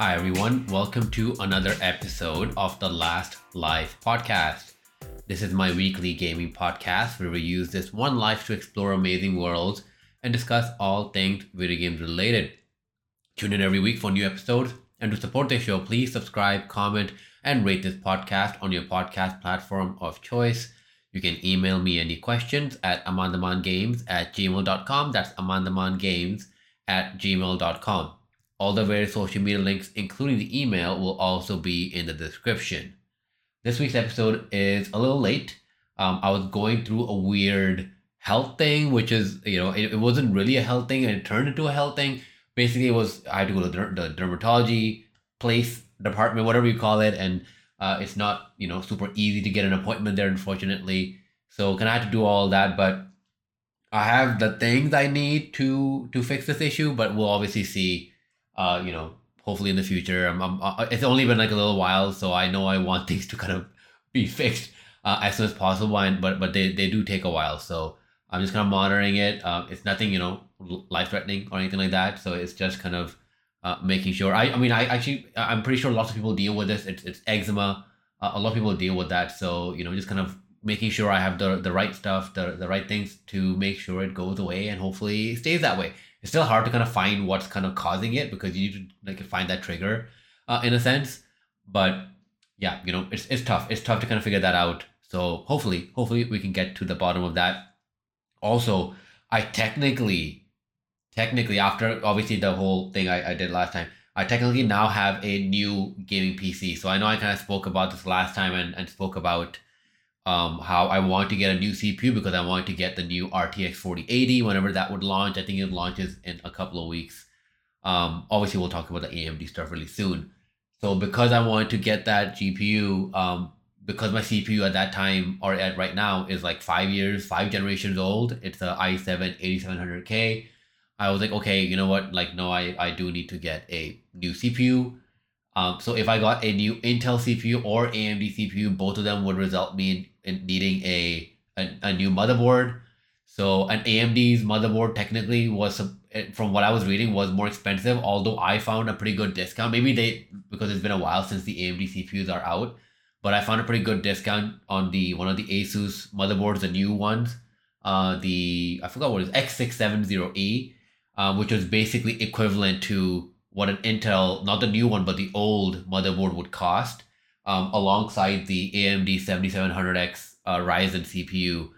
Hi, everyone. Welcome to another episode of the Last Life podcast. This is my weekly gaming podcast where we use this one life to explore amazing worlds and discuss all things video games related. Tune in every week for new episodes. And to support the show, please subscribe, comment, and rate this podcast on your podcast platform of choice. You can email me any questions at amandamangames at gmail.com. That's amandamangames at gmail.com. All the various social media links, including the email, will also be in the description. This week's episode is a little late. Um, I was going through a weird health thing, which is, you know, it, it wasn't really a health thing and it turned into a health thing. Basically, it was, I had to go to the, the dermatology place, department, whatever you call it, and uh, it's not, you know, super easy to get an appointment there, unfortunately. So, kind of had to do all that, but I have the things I need to to fix this issue, but we'll obviously see uh, you know, hopefully in the future. I'm, I'm, it's only been like a little while, so I know I want things to kind of be fixed uh, as soon as possible. And but but they, they do take a while, so I'm just kind of monitoring it. Uh, it's nothing you know life threatening or anything like that. So it's just kind of uh, making sure. I I mean I actually I'm pretty sure lots of people deal with this. It's it's eczema. A lot of people deal with that. So you know just kind of making sure I have the the right stuff, the the right things to make sure it goes away and hopefully stays that way it's still hard to kind of find what's kind of causing it because you need to like find that trigger uh, in a sense. But yeah you know it's, it's tough. It's tough to kind of figure that out. So hopefully hopefully we can get to the bottom of that. Also i technically technically after obviously the whole thing I, I did last time i technically now have a new gaming pc so i know i kind of spoke about this last time and, and spoke about um, how I want to get a new CPU because I want to get the new RTX 4080 whenever that would launch. I think it launches in a couple of weeks. Um, obviously, we'll talk about the AMD stuff really soon. So because I want to get that GPU, um, because my CPU at that time or at right now is like five years, five generations old. It's a i7 8700K. I was like, okay, you know what? Like, no, I, I do need to get a new CPU. Um, so if I got a new Intel CPU or AMD CPU, both of them would result me in needing a, a, a new motherboard. So an AMD's motherboard technically was eh, from what I was reading was more expensive, although I found a pretty good discount. Maybe they because it's been a while since the AMD CPUs are out, but I found a pretty good discount on the one of the Asus motherboards, the new ones. Uh, the I forgot what it is X670E, uh, which was basically equivalent to what an Intel, not the new one, but the old motherboard would cost, um, alongside the AMD 7700X uh, Ryzen CPU.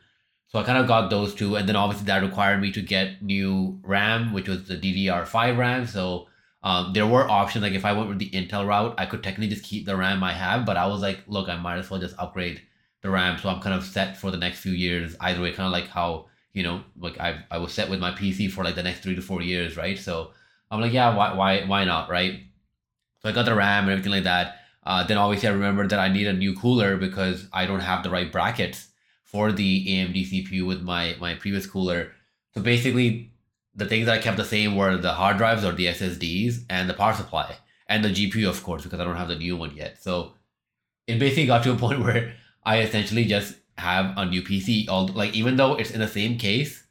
So I kind of got those two, and then obviously that required me to get new RAM, which was the DDR5 RAM. So um, there were options like if I went with the Intel route, I could technically just keep the RAM I have, but I was like, look, I might as well just upgrade the RAM, so I'm kind of set for the next few years. Either way, kind of like how you know, like I I was set with my PC for like the next three to four years, right? So I'm like, yeah, why, why, why not, right? So I got the RAM and everything like that. Uh, then obviously I remembered that I need a new cooler because I don't have the right brackets for the AMD CPU with my my previous cooler. So basically, the things that I kept the same were the hard drives or the SSDs and the power supply and the GPU, of course, because I don't have the new one yet. So it basically got to a point where I essentially just have a new PC. All like even though it's in the same case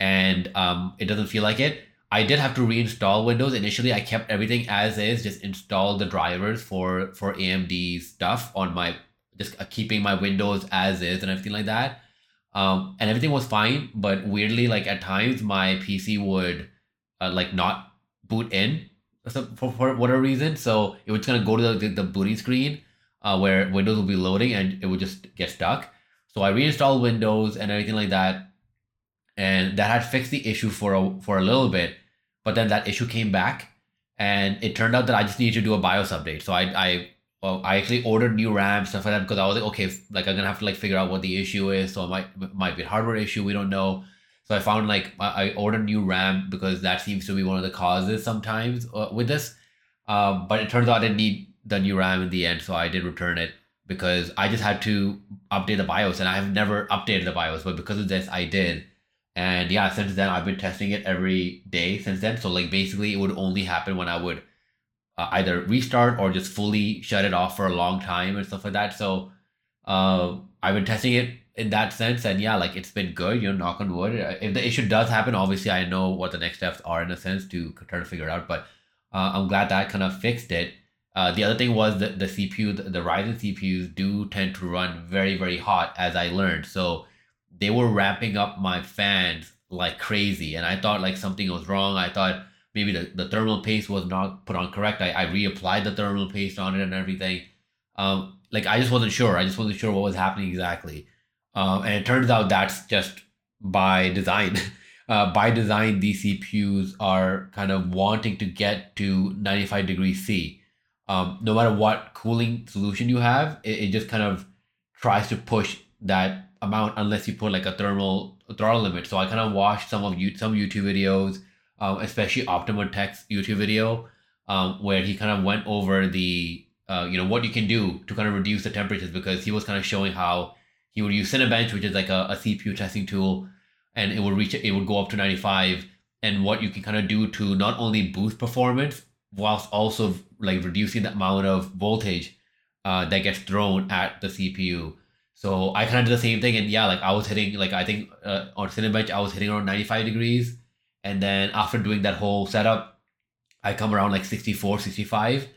and um, it doesn't feel like it, I did have to reinstall Windows. Initially, I kept everything as is, just installed the drivers for for AMD stuff on my just uh, keeping my Windows as is and everything like that. Um, and everything was fine, but weirdly, like at times my PC would uh, like not boot in for, for whatever reason. So it was gonna go to the, the booting screen uh, where Windows will be loading and it would just get stuck. So I reinstalled Windows and everything like that, and that had fixed the issue for a for a little bit. But then that issue came back, and it turned out that I just needed to do a BIOS update. So I I well, I actually ordered new RAM stuff like that because I was like, okay, like I'm gonna have to like figure out what the issue is. So it might might be a hardware issue. We don't know. So I found like I ordered new RAM because that seems to be one of the causes sometimes uh, with this. Um, but it turns out I didn't need the new RAM in the end, so I did return it because I just had to update the BIOS, and I have never updated the BIOS, but because of this, I did. And yeah, since then I've been testing it every day since then. So like basically it would only happen when I would uh, either restart or just fully shut it off for a long time and stuff like that. So uh, I've been testing it in that sense, and yeah, like it's been good. You know, knock on wood. Uh, if the issue does happen, obviously I know what the next steps are in a sense to try to figure it out. But Uh, I'm glad that kind of fixed it. Uh, the other thing was that the CPU, the, the Ryzen CPUs do tend to run very, very hot, as I learned. So they were ramping up my fans like crazy. And I thought like something was wrong. I thought maybe the, the thermal paste was not put on correct. I, I reapplied the thermal paste on it and everything. Um, like I just wasn't sure. I just wasn't sure what was happening exactly. Um, and it turns out that's just by design. Uh, by design, these CPUs are kind of wanting to get to 95 degrees C. Um, no matter what cooling solution you have, it, it just kind of tries to push that amount unless you put like a thermal throttle limit. So I kind of watched some of you some YouTube videos, um, especially Optimum Tech's YouTube video, um, where he kind of went over the uh, you know what you can do to kind of reduce the temperatures because he was kind of showing how he would use Cinebench, which is like a, a CPU testing tool, and it would reach it would go up to 95 and what you can kind of do to not only boost performance whilst also like reducing the amount of voltage uh, that gets thrown at the CPU. So I kind of did the same thing, and yeah, like I was hitting like I think uh, on Cinebench I was hitting around 95 degrees, and then after doing that whole setup, I come around like 64, 65.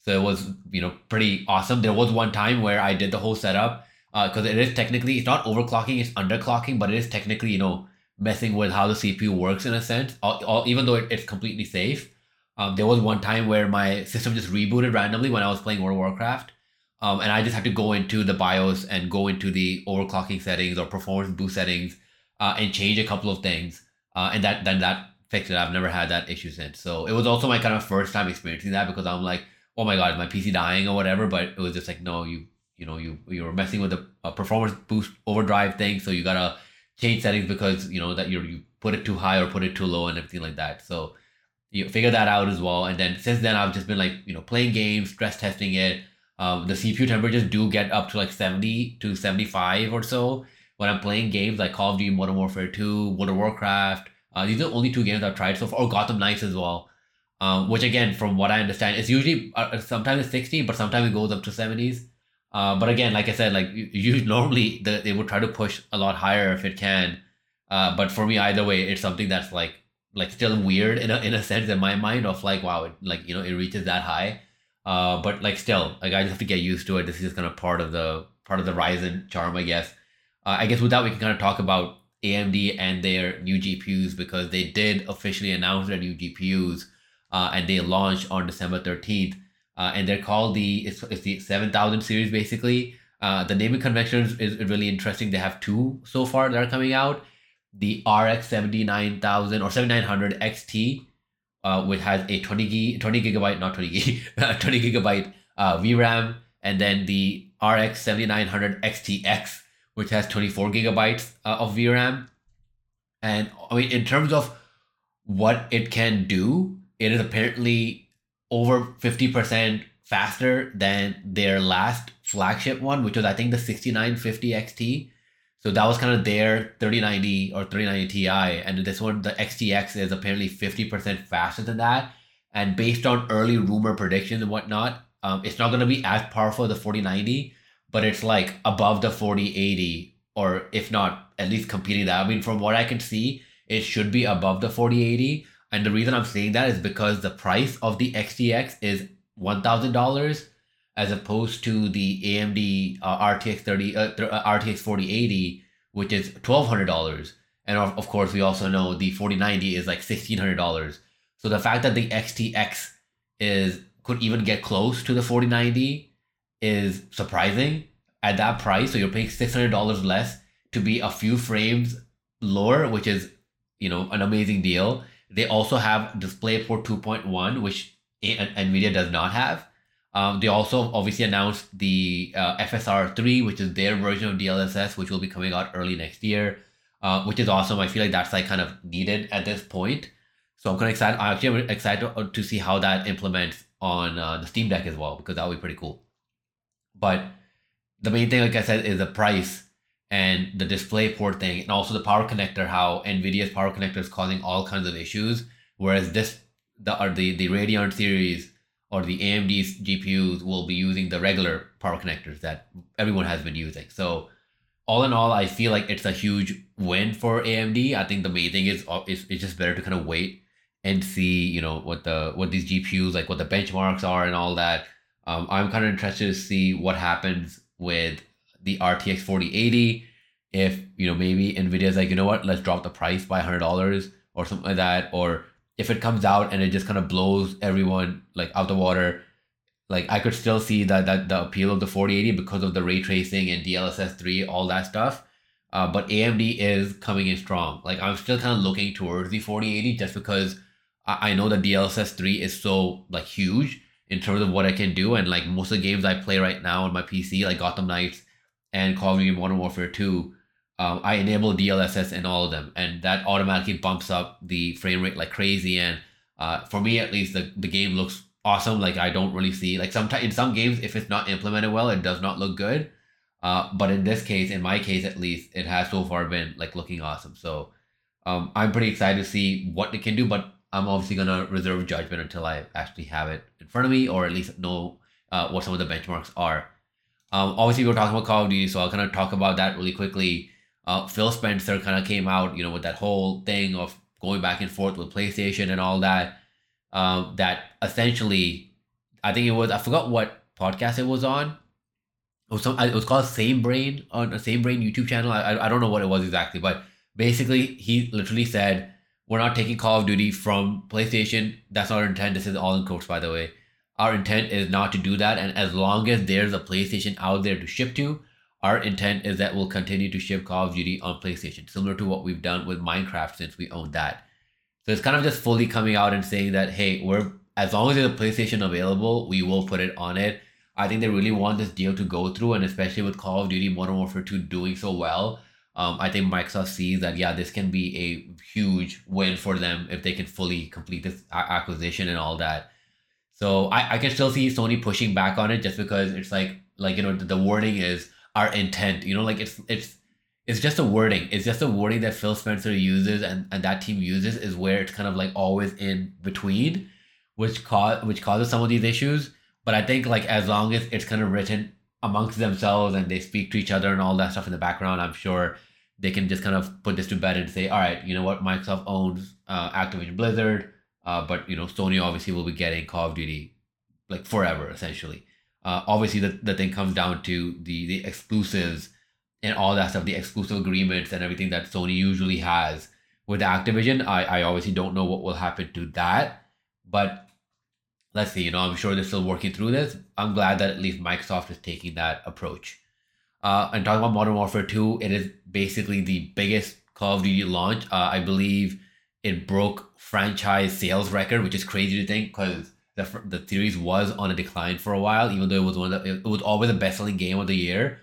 So it was you know pretty awesome. There was one time where I did the whole setup because uh, it is technically it's not overclocking, it's underclocking, but it is technically you know messing with how the CPU works in a sense. All, all, even though it, it's completely safe, um, there was one time where my system just rebooted randomly when I was playing World of Warcraft, um, and I just had to go into the BIOS and go into the overclocking settings or performance boost settings uh, and change a couple of things, uh, and that then that fixed it. I've never had that issue since. So it was also my kind of first time experiencing that because I'm like, oh my god, is my PC dying or whatever? But it was just like, no, you you know you you're messing with the uh, performance boost overdrive thing so you gotta change settings because you know that you you put it too high or put it too low and everything like that so you figure that out as well and then since then i've just been like you know playing games stress testing it um, the cpu temperatures do get up to like 70 to 75 or so when i'm playing games like call of duty modern warfare 2 world of warcraft uh, these are the only two games i've tried so far or gotham knights as well um, which again from what i understand it's usually uh, sometimes it's 60 but sometimes it goes up to 70s uh, but again, like I said, like you, you normally the, they would try to push a lot higher if it can. Uh, but for me, either way, it's something that's like like still weird in a in a sense in my mind of like wow, it, like you know it reaches that high. Uh, but like still, like I just have to get used to it. This is just kind of part of the part of the Ryzen charm, I guess. Uh, I guess with that we can kind of talk about AMD and their new GPUs because they did officially announce their new GPUs uh, and they launched on December thirteenth uh, and they're called the it's, it's the 7000 series basically uh, the naming conventions is, really interesting they have two so far that are coming out the rx 79000 or 7900 xt uh, which has a 20 gig 20 gigabyte not 20 gig 20 gigabyte uh, vram and then the rx 7900 xtx which has 24 gigabytes uh, of vram and i mean in terms of what it can do it is apparently over 50% faster than their last flagship one, which was I think the 6950 XT. So that was kind of their 3090 or 3090 Ti, and this one, the XTX, is apparently 50% faster than that. And based on early rumor predictions and whatnot, um, it's not going to be as powerful as the 4090, but it's like above the 4080, or if not, at least competing that. I mean, from what I can see, it should be above the 4080. And the reason I'm saying that is because the price of the XTX is $1,000 as opposed to the AMD uh, RTX 30 uh, uh RTX 4080 which is $1200 and of, of course we also know the 4090 is like $1600 so the fact that the XTX is could even get close to the 4090 is surprising. At that price so you're paying $600 less to be a few frames lower which is you know an amazing deal. They also have DisplayPort 2.1, which NVIDIA does not have. Um, they also obviously announced the uh, FSR 3, which is their version of DLSS, which will be coming out early next year, uh, which is awesome. I feel like that's like kind of needed at this point. So I'm kind of excited. I'm actually excited to see how that implements on uh, the Steam Deck as well, because that would be pretty cool. But the main thing, like I said, is the price and the display port thing and also the power connector how nvidia's power connector is causing all kinds of issues whereas this the or the, the radeon series or the amd's gpus will be using the regular power connectors that everyone has been using so all in all i feel like it's a huge win for amd i think the main thing is uh, it's, it's just better to kind of wait and see you know what the what these GPUs like what the benchmarks are and all that. Um, I'm kind of interested to see what happens with the RTX 4080. If you know maybe Nvidia's like you know what let's drop the price by hundred dollars or something like that, or if it comes out and it just kind of blows everyone like out the water, like I could still see that that the appeal of the 4080 because of the ray tracing and DLSS 3, all that stuff. Uh, but AMD is coming in strong. Like I'm still kind of looking towards the 4080 just because I, I know that DLSS 3 is so like huge in terms of what I can do. And like most of the games I play right now on my PC, like Gotham Knights and Call of Duty Modern Warfare 2, um, I enable DLSS in all of them, and that automatically bumps up the frame rate like crazy. And uh, for me, at least, the, the game looks awesome. Like I don't really see like sometimes in some games, if it's not implemented well, it does not look good. Uh, but in this case, in my case at least, it has so far been like looking awesome. So um, I'm pretty excited to see what it can do. But I'm obviously gonna reserve judgment until I actually have it in front of me, or at least know uh, what some of the benchmarks are. Um, obviously, we are talking about Call of Duty, so I'll kind of talk about that really quickly uh, Phil Spencer kind of came out, you know, with that whole thing of going back and forth with PlayStation and all that. Um, that essentially, I think it was I forgot what podcast it was on. It was some. It was called Same Brain on a Same Brain YouTube channel. I I don't know what it was exactly, but basically he literally said, "We're not taking Call of Duty from PlayStation. That's not our intent. This is all in quotes, by the way. Our intent is not to do that. And as long as there's a PlayStation out there to ship to, our intent is that we'll continue to ship Call of Duty on PlayStation, similar to what we've done with Minecraft since we own that. So it's kind of just fully coming out and saying that, hey, we're as long as there's a PlayStation available, we will put it on it. I think they really want this deal to go through, and especially with Call of Duty Modern Warfare 2 doing so well, um, I think Microsoft sees that yeah, this can be a huge win for them if they can fully complete this acquisition and all that. So I, I can still see Sony pushing back on it just because it's like like you know the, the wording is our intent. You know, like it's it's it's just a wording. It's just a wording that Phil Spencer uses and, and that team uses is where it's kind of like always in between, which cause which causes some of these issues. But I think like as long as it's kind of written amongst themselves and they speak to each other and all that stuff in the background, I'm sure they can just kind of put this to bed and say, all right, you know what, Microsoft owns uh, Activision Blizzard, uh, but you know Sony obviously will be getting Call of Duty like forever essentially. Uh, obviously, the, the thing comes down to the the exclusives and all that stuff, the exclusive agreements and everything that Sony usually has with Activision. I, I obviously don't know what will happen to that, but let's see. You know, I'm sure they're still working through this. I'm glad that at least Microsoft is taking that approach. Uh, and talking about Modern Warfare 2, it is basically the biggest Call of Duty launch. Uh, I believe it broke franchise sales record, which is crazy to think because the the series was on a decline for a while, even though it was one of the, it was always the best selling game of the year.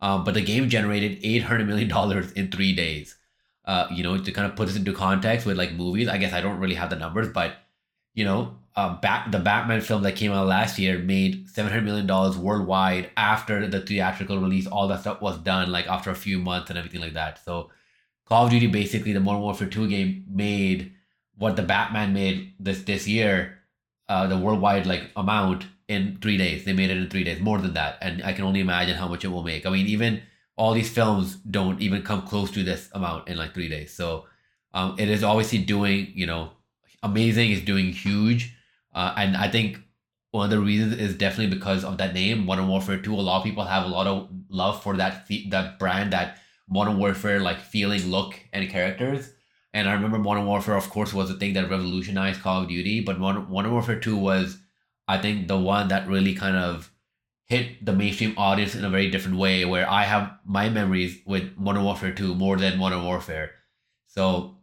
Um, but the game generated eight hundred million dollars in three days. Uh, you know, to kind of put this into context with like movies, I guess I don't really have the numbers, but you know, uh, Bat the Batman film that came out last year made seven hundred million dollars worldwide after the theatrical release. All that stuff was done like after a few months and everything like that. So, Call of Duty basically the Modern Warfare Two game made what the Batman made this this year uh, the worldwide like amount in three days. They made it in three days, more than that, and I can only imagine how much it will make. I mean, even all these films don't even come close to this amount in like three days. So um, it is obviously doing you know amazing. It's doing huge, uh, and I think one of the reasons is definitely because of that name, Modern Warfare Two. A lot of people have a lot of love for that that brand, that Modern Warfare like feeling, look, and characters. And I remember Modern Warfare, of course, was the thing that revolutionized Call of Duty. But Modern, Modern Warfare 2 was, I think, the one that really kind of hit the mainstream audience in a very different way, where I have my memories with Modern Warfare 2 more than Modern Warfare. So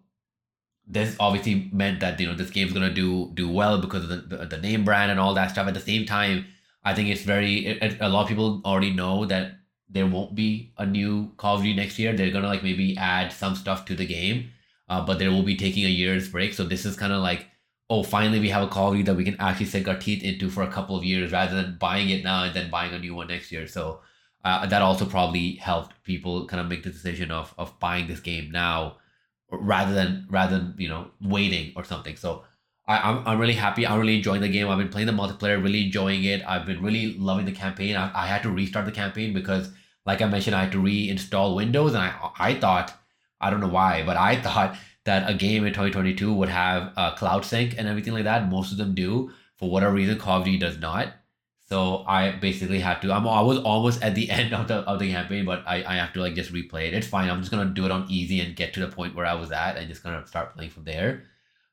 this obviously meant that, you know, this game's to do do well because of the, the, the, name brand and all that stuff. At the same time, I think it's very, it, a lot of people already know that there won't be a new Call of Duty next year. They're to like maybe add some stuff to the game uh, but they will be taking a year's break. So this is kind of like, oh, finally we have a Duty that we can actually sink our teeth into for a couple of years rather than buying it now and then buying a new one next year. So uh, that also probably helped people kind of make the decision of of buying this game now rather than rather than you know waiting or something. So I, I'm, I'm really happy. I'm really enjoying the game. I've been playing the multiplayer, really enjoying it. I've been really loving the campaign. I, I had to restart the campaign because, like I mentioned, I had to reinstall Windows, and I I thought I don't know why, but I thought that a game in 2022 would have uh, cloud sync and everything like that. Most of them do. For whatever reason, Call of Duty does not. So I basically had to. I'm. I was almost at the end of the of the campaign, but I, I have to like just replay it. It's fine. I'm just gonna do it on easy and get to the point where I was at, and just gonna start playing from there.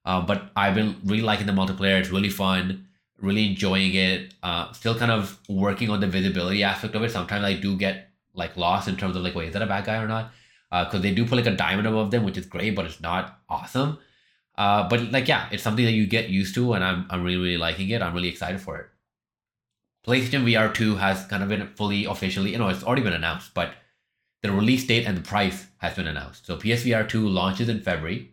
Um, but I've been really liking the multiplayer. It's really fun. Really enjoying it. Uh, still kind of working on the visibility aspect of it. Sometimes I do get like lost in terms of like, wait, is that a bad guy or not? Because uh, they do put like a diamond above them, which is great, but it's not awesome. Uh, but like, yeah, it's something that you get used to, and I'm I'm really really liking it. I'm really excited for it. PlayStation VR 2 has kind of been fully officially, you know, it's already been announced, but the release date and the price has been announced. So PSVR 2 launches in February,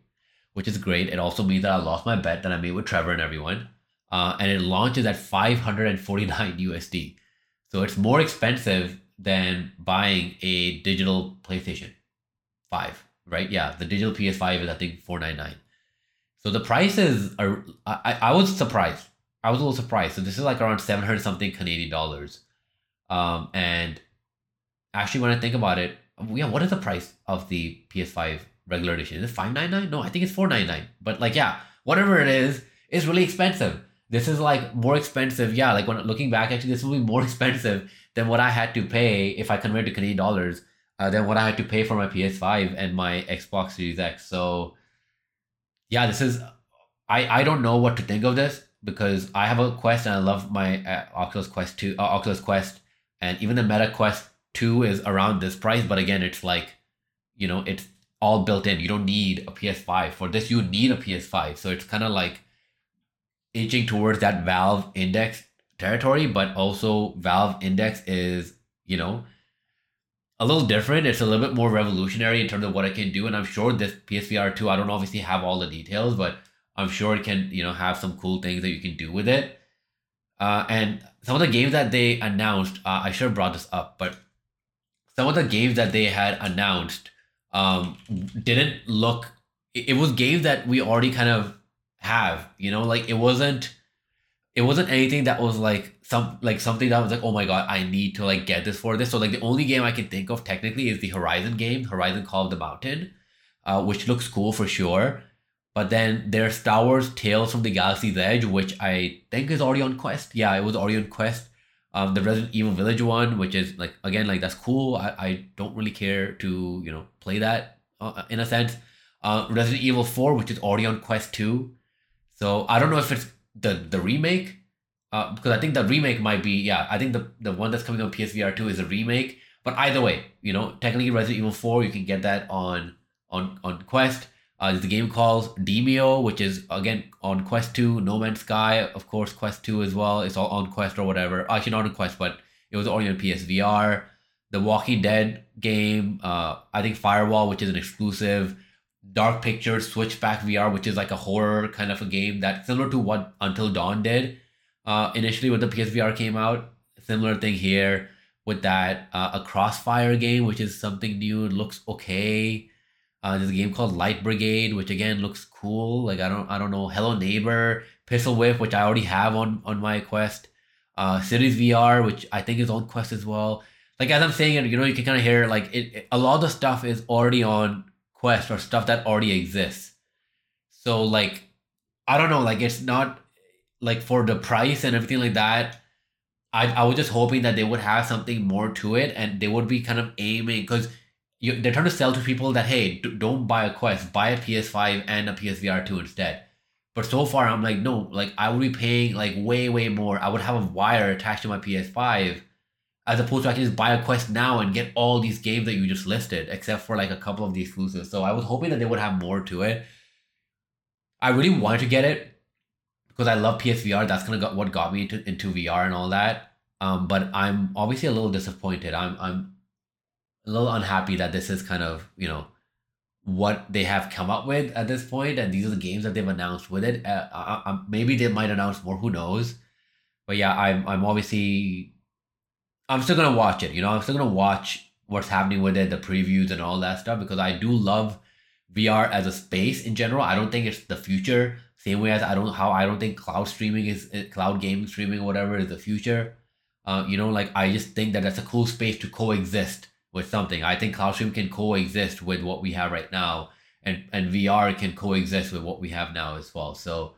which is great. It also means that I lost my bet that I made with Trevor and everyone. Uh, and it launches at 549 USD. So it's more expensive than buying a digital PlayStation 5, right? Yeah, the digital PS5 is I think 499. So the prices are I, I was surprised I was a little surprised. So this is like around 700 something Canadian dollars. Um, and actually, when I think about it, yeah, what is the price of the PS5 regular edition? Is it 599? No, I think it's 499. But like, yeah, whatever it is, it's really expensive. This is like more expensive. Yeah, like when looking back, actually, this will be more expensive than what I had to pay if I convert to Canadian dollars, uh, than what I had to pay for my PS5 and my Xbox Series X. So, yeah, this is. I, I don't know what to think of this because I have a Quest and I love my uh, Oculus Quest 2, uh, Oculus Quest, and even the Meta Quest 2 is around this price. But again, it's like, you know, it's all built in. You don't need a PS5 for this. You need a PS5, so it's kind of like inching towards that Valve Index territory. But also, Valve Index is, you know, a little different. It's a little bit more revolutionary in terms of what it can do. And I'm sure this PSVR 2, I don't obviously have all the details, but I'm sure it can, you know, have some cool things that you can do with it. Uh, and some of the games that they announced, uh, I should have brought this up, but some of the games that they had announced um, didn't look. It, it was games that we already kind of have, you know, like it wasn't. It wasn't anything that was like some like something that was like, oh my god, I need to like get this for this. So like the only game I can think of technically is the Horizon game, Horizon Call of the Mountain, uh, which looks cool for sure. But then there's Star Wars Tales from the Galaxy's Edge, which I think is already on Quest. Yeah, it was already on Quest. Um, the Resident Evil Village one, which is like again like that's cool. I, I don't really care to you know play that uh, in a sense. Uh, Resident Evil Four, which is already on Quest Two, so I don't know if it's the the remake, uh, because I think the remake might be yeah. I think the the one that's coming on PSVR two is a remake. But either way, you know, technically Resident Evil Four, you can get that on on on Quest. Uh, there's a game called Demeo, which is again on Quest 2, No Man's Sky, of course, Quest 2 as well. It's all on Quest or whatever. Actually, not on Quest, but it was already on PSVR. The Walking Dead game, uh, I think Firewall, which is an exclusive. Dark Pictures, Switchback VR, which is like a horror kind of a game that similar to what Until Dawn did uh, initially when the PSVR came out. Similar thing here with that. Uh, a Crossfire game, which is something new. It looks okay. Uh, there's a game called Light Brigade, which again looks cool. Like I don't I don't know. Hello Neighbor, Pistol Whip, which I already have on on my Quest. Uh, Cities VR, which I think is on Quest as well. Like as I'm saying it, you know, you can kind of hear like it, it. A lot of the stuff is already on Quest or stuff that already exists. So like, I don't know. Like it's not like for the price and everything like that. I I was just hoping that they would have something more to it and they would be kind of aiming because they're trying to sell to people that hey d- don't buy a quest buy a ps5 and a psvr 2 instead but so far i'm like no like i would be paying like way way more i would have a wire attached to my ps5 as opposed to can just buy a quest now and get all these games that you just listed except for like a couple of the exclusives so i was hoping that they would have more to it i really wanted to get it because i love psvr that's kind of what got me into, into vr and all that um, but i'm obviously a little disappointed i'm i'm a little unhappy that this is kind of you know what they have come up with at this point, and these are the games that they've announced with it. Uh, I, I, maybe they might announce more. Who knows? But yeah, I'm I'm obviously I'm still gonna watch it. You know, I'm still gonna watch what's happening with it, the previews and all that stuff because I do love VR as a space in general. I don't think it's the future. Same way as I don't how I don't think cloud streaming is uh, cloud gaming streaming or whatever is the future. Uh, you know, like I just think that that's a cool space to coexist with something. I think CloudStream can coexist with what we have right now and and VR can coexist with what we have now as well. So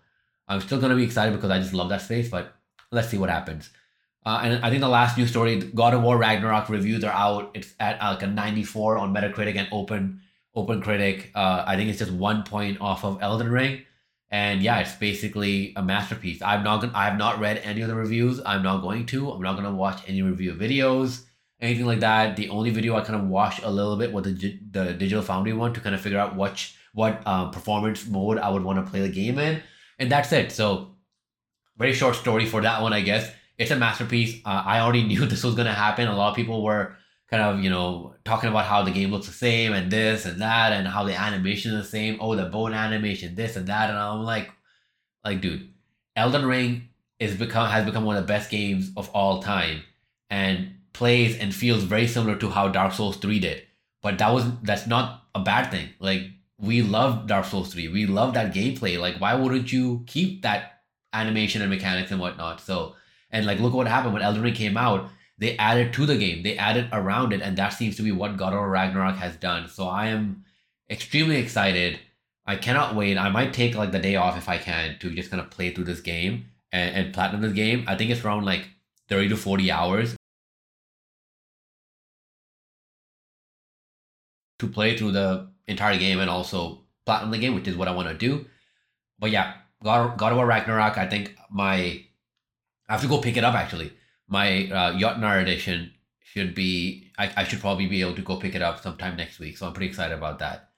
I'm still gonna be excited because I just love that space. But let's see what happens. Uh, and I think the last news story, God of War Ragnarok reviews are out. It's at uh, like a 94 on Metacritic and Open Open Critic. Uh, I think it's just one point off of Elden Ring, and yeah, it's basically a masterpiece. I'm not gonna, I have not read any of the reviews. I'm not going to. I'm not gonna watch any review videos, anything like that. The only video I kind of watched a little bit was the the Digital Foundry one to kind of figure out what what uh, performance mode I would want to play the game in, and that's it. So very short story for that one, I guess. It's a masterpiece. Uh, I already knew this was gonna happen. A lot of people were kind of you know talking about how the game looks the same and this and that and how the animation is the same. Oh, the bone animation, this and that, and I'm like, like dude, Elden Ring is become has become one of the best games of all time, and plays and feels very similar to how Dark Souls three did. But that was that's not a bad thing. Like we love Dark Souls three, we love that gameplay. Like why wouldn't you keep that animation and mechanics and whatnot? So and like look what happened when Elden Ring came out they added to the game, they added around it, and that seems to be what God of Ragnarok has done. So I am extremely excited. I cannot wait. I might take like the day off if I can to just kind of play through this game and, and platinum this game. I think it's around like 30 to 40 hours to play through the entire game and also platinum the game, which is what I want to do. But yeah, God, God of War Ragnarok, I think my I have to go pick it up actually my uh, Jotnar edition should be I, I should probably be able to go pick it up sometime next week. So I'm pretty excited about that.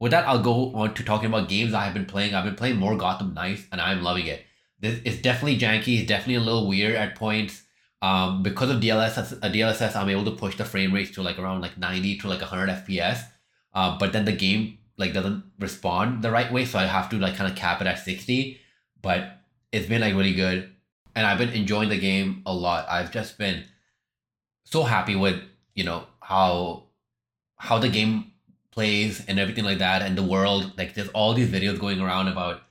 With that, I'll go on to talking about games I have been playing. I've been playing more Gotham Knights and I'm loving it. This is definitely janky, it's definitely a little weird at points. Um, because of DLSS, a uh, DLSS, I'm able to push the frame rates to like around like 90 to like 100 FPS. Uh, but then the game like doesn't respond the right way, so I have to like kind of cap it at 60. But it's been like really good and I've been enjoying the game a lot. I've just been so happy with you know how how the game plays and everything like that, and the world. Like there's all these videos going around about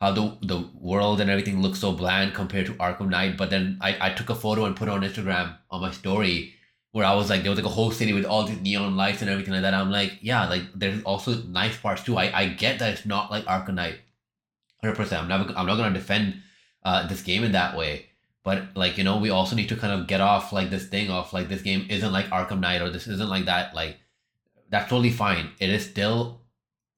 how the the world and everything looks so bland compared to Arkham Knight. But then I, I took a photo and put it on Instagram on my story where I was like there was like a whole city with all these neon lights and everything like that. I'm like, yeah, like there's also nice parts too. I, I get that it's not like Arkham Knight. 100%. I'm never I'm not gonna defend uh, this game in that way. But like you know, we also need to kind of get off like this thing of like this game isn't like Arkham Knight or this isn't like that. Like that's totally fine. It is still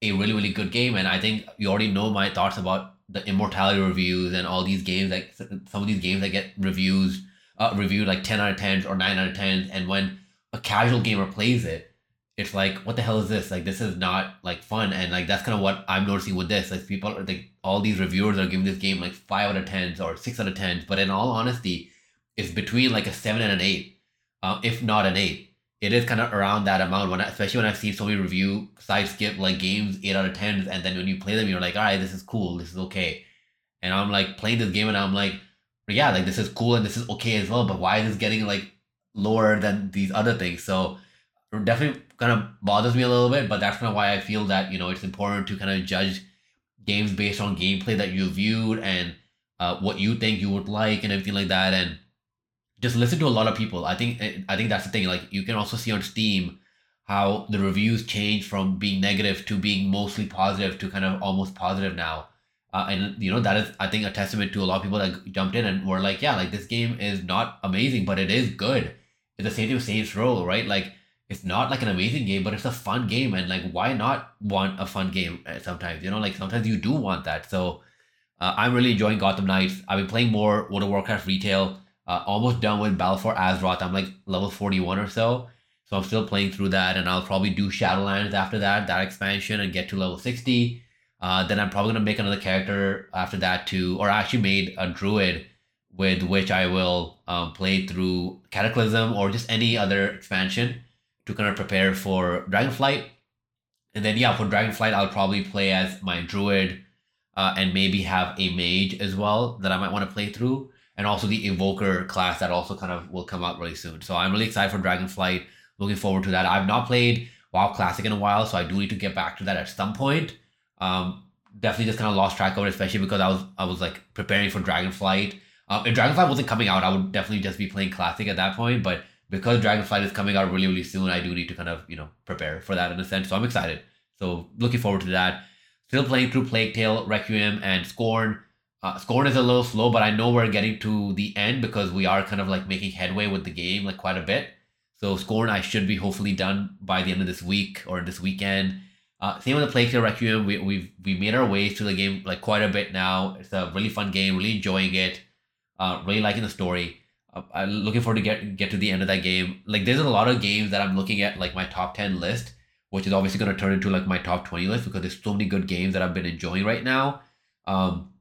a really really good game, and I think you already know my thoughts about the immortality reviews and all these games. Like some of these games that get reviews uh, reviewed like ten out of tens or nine out of tens, and when a casual gamer plays it, it's like what the hell is this? Like this is not like fun. And like that's kind of what i'm noticing with this. Like people are like all these reviewers are giving this game like five out of tens or six out of tens. But in all honesty it's between like a seven and an eight um, if not an eight. It is kind of around that amount when I, especially when i've seen so many review sites give like games eight out of tens and then when you play them you're like all right this is cool. This is okay. And i'm like playing this game and i'm like yeah like this is cool and this is okay as well but why is this getting like lower than these other things? So definitely kind of bothers me a little bit, but that's kind of why I feel that you know it's important to kind of judge games based on gameplay that you viewed and uh, what you think you would like and everything like that, and just listen to a lot of people. I think eh, I think that's the thing. Like you can also see on Steam how the reviews change from being negative to being mostly positive to kind of almost positive now. Uh, and you know that is I think a testament to a lot of people that jumped in and were like, yeah, like this game is not amazing, but it is good. It's the same thing with Saints Row, right? Like it's not like an amazing game, but it's a fun game. And like, why not want a fun game uh, sometimes? You know, like sometimes you do want that. So uh, I'm really enjoying Gotham Knights. I've been playing more World of Warcraft retail. Uh, almost done with Battle for Azeroth. I'm like level 41 or so. So I'm still playing through that, and I'll probably do Shadowlands after that, that expansion, and get to level 60. Uh, then I'm probably gonna make another character after that too, or I actually made a druid with which I will um, play through Cataclysm or just any other expansion to kind of prepare for Dragonflight. And then yeah, for Dragonflight, I'll probably play as my druid, uh, and maybe have a mage as well that I might want to play through, and also the evoker class that also kind of will come out really soon. So I'm really excited for Dragonflight. Looking forward to that. I've not played WoW Classic in a while, so I do need to get back to that at some point. Um, definitely just kind of lost track of it, especially because I was I was like preparing for Dragonflight. Um, if Dragonflight wasn't coming out, I would definitely just be playing Classic at that point. But because Dragonflight is coming out really, really soon, I do need to kind of, you know, prepare for that in a sense. So I'm excited. So looking forward to that. Still playing through Plague Tale, Requiem, and Scorn. Uh, Scorn is a little slow, but I know we're getting to the end because we are kind of like making headway with the game like quite a bit. So Scorn, I should be hopefully done by the end of this week or this weekend. Uh, same with the Plague Tale Requiem. We we've we made our ways through the game like quite a bit now. It's a really fun game. Really enjoying it. Uh, really liking the story. I'm looking forward to get get to the end of that game. Like there's a lot of games that I'm looking at like my top ten list, which is obviously going to turn into like my top twenty list because there's so many good games that I've been enjoying right now. Um,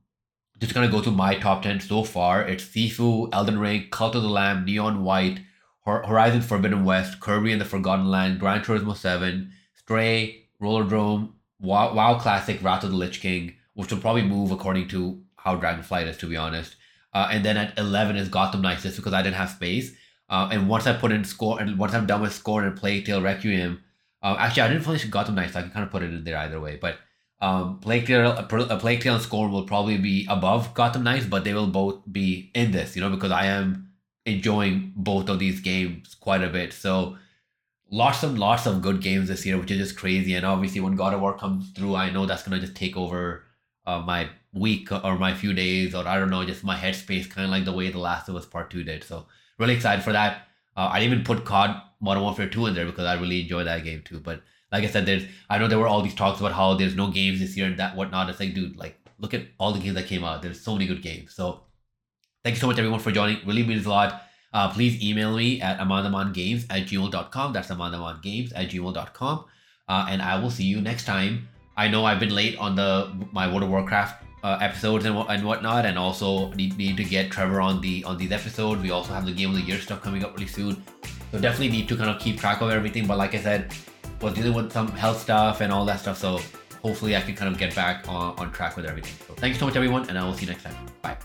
just gonna go to my top ten so far. It's Sifu, Elden Ring, Cult of the Lamb, Neon White, Horizon Forbidden West, Kirby and the Forgotten Land, Gran Turismo Seven, Stray, Rollerdrome, WoW, WoW Classic, Wrath of the Lich King, which will probably move according to how Dragonflight is, to be honest. Uh, and then at 11 is Gotham Knights, just because I didn't have space. Uh, and once I put in Scorn, and once I'm done with Scorn and Plague Tale Requiem, uh, actually I didn't finish Gotham Knights, so I can kind of put it in there either way. But um, Plague Tale, a Plague Tale and Scorn will probably be above Gotham Knights, but they will both be in this, you know, because I am enjoying both of these games quite a bit. So lots and lots of good games this year, which is just crazy. And obviously, when God of War comes through, I know that's gonna just take over uh, my week or my few days, or I don't know, just my headspace, kind of like the way The Last of Us Part Two did. So really excited for that. Uh, I even put COD Modern Warfare Two in there because I really enjoy that game too. But like I said, there's I know there were all these talks about how there's no games this year and that whatnot. It's like, dude, like look at all the games that came out. There's so many good games. So thank you so much everyone for joining. Really means a lot. Uh, please email me at amandamangames at gmail.com. That's amandamangames at gmail.com. Uh, and I will see you next time. I know I've been late on the my World of Warcraft uh, episodes and, and whatnot, and also need, need to get Trevor on the on these episodes. We also have the Game of the Year stuff coming up really soon, so definitely need to kind of keep track of everything. But like I said, was dealing with some health stuff and all that stuff, so hopefully I can kind of get back on, on track with everything. So thank you so much, everyone, and I will see you next time. Bye.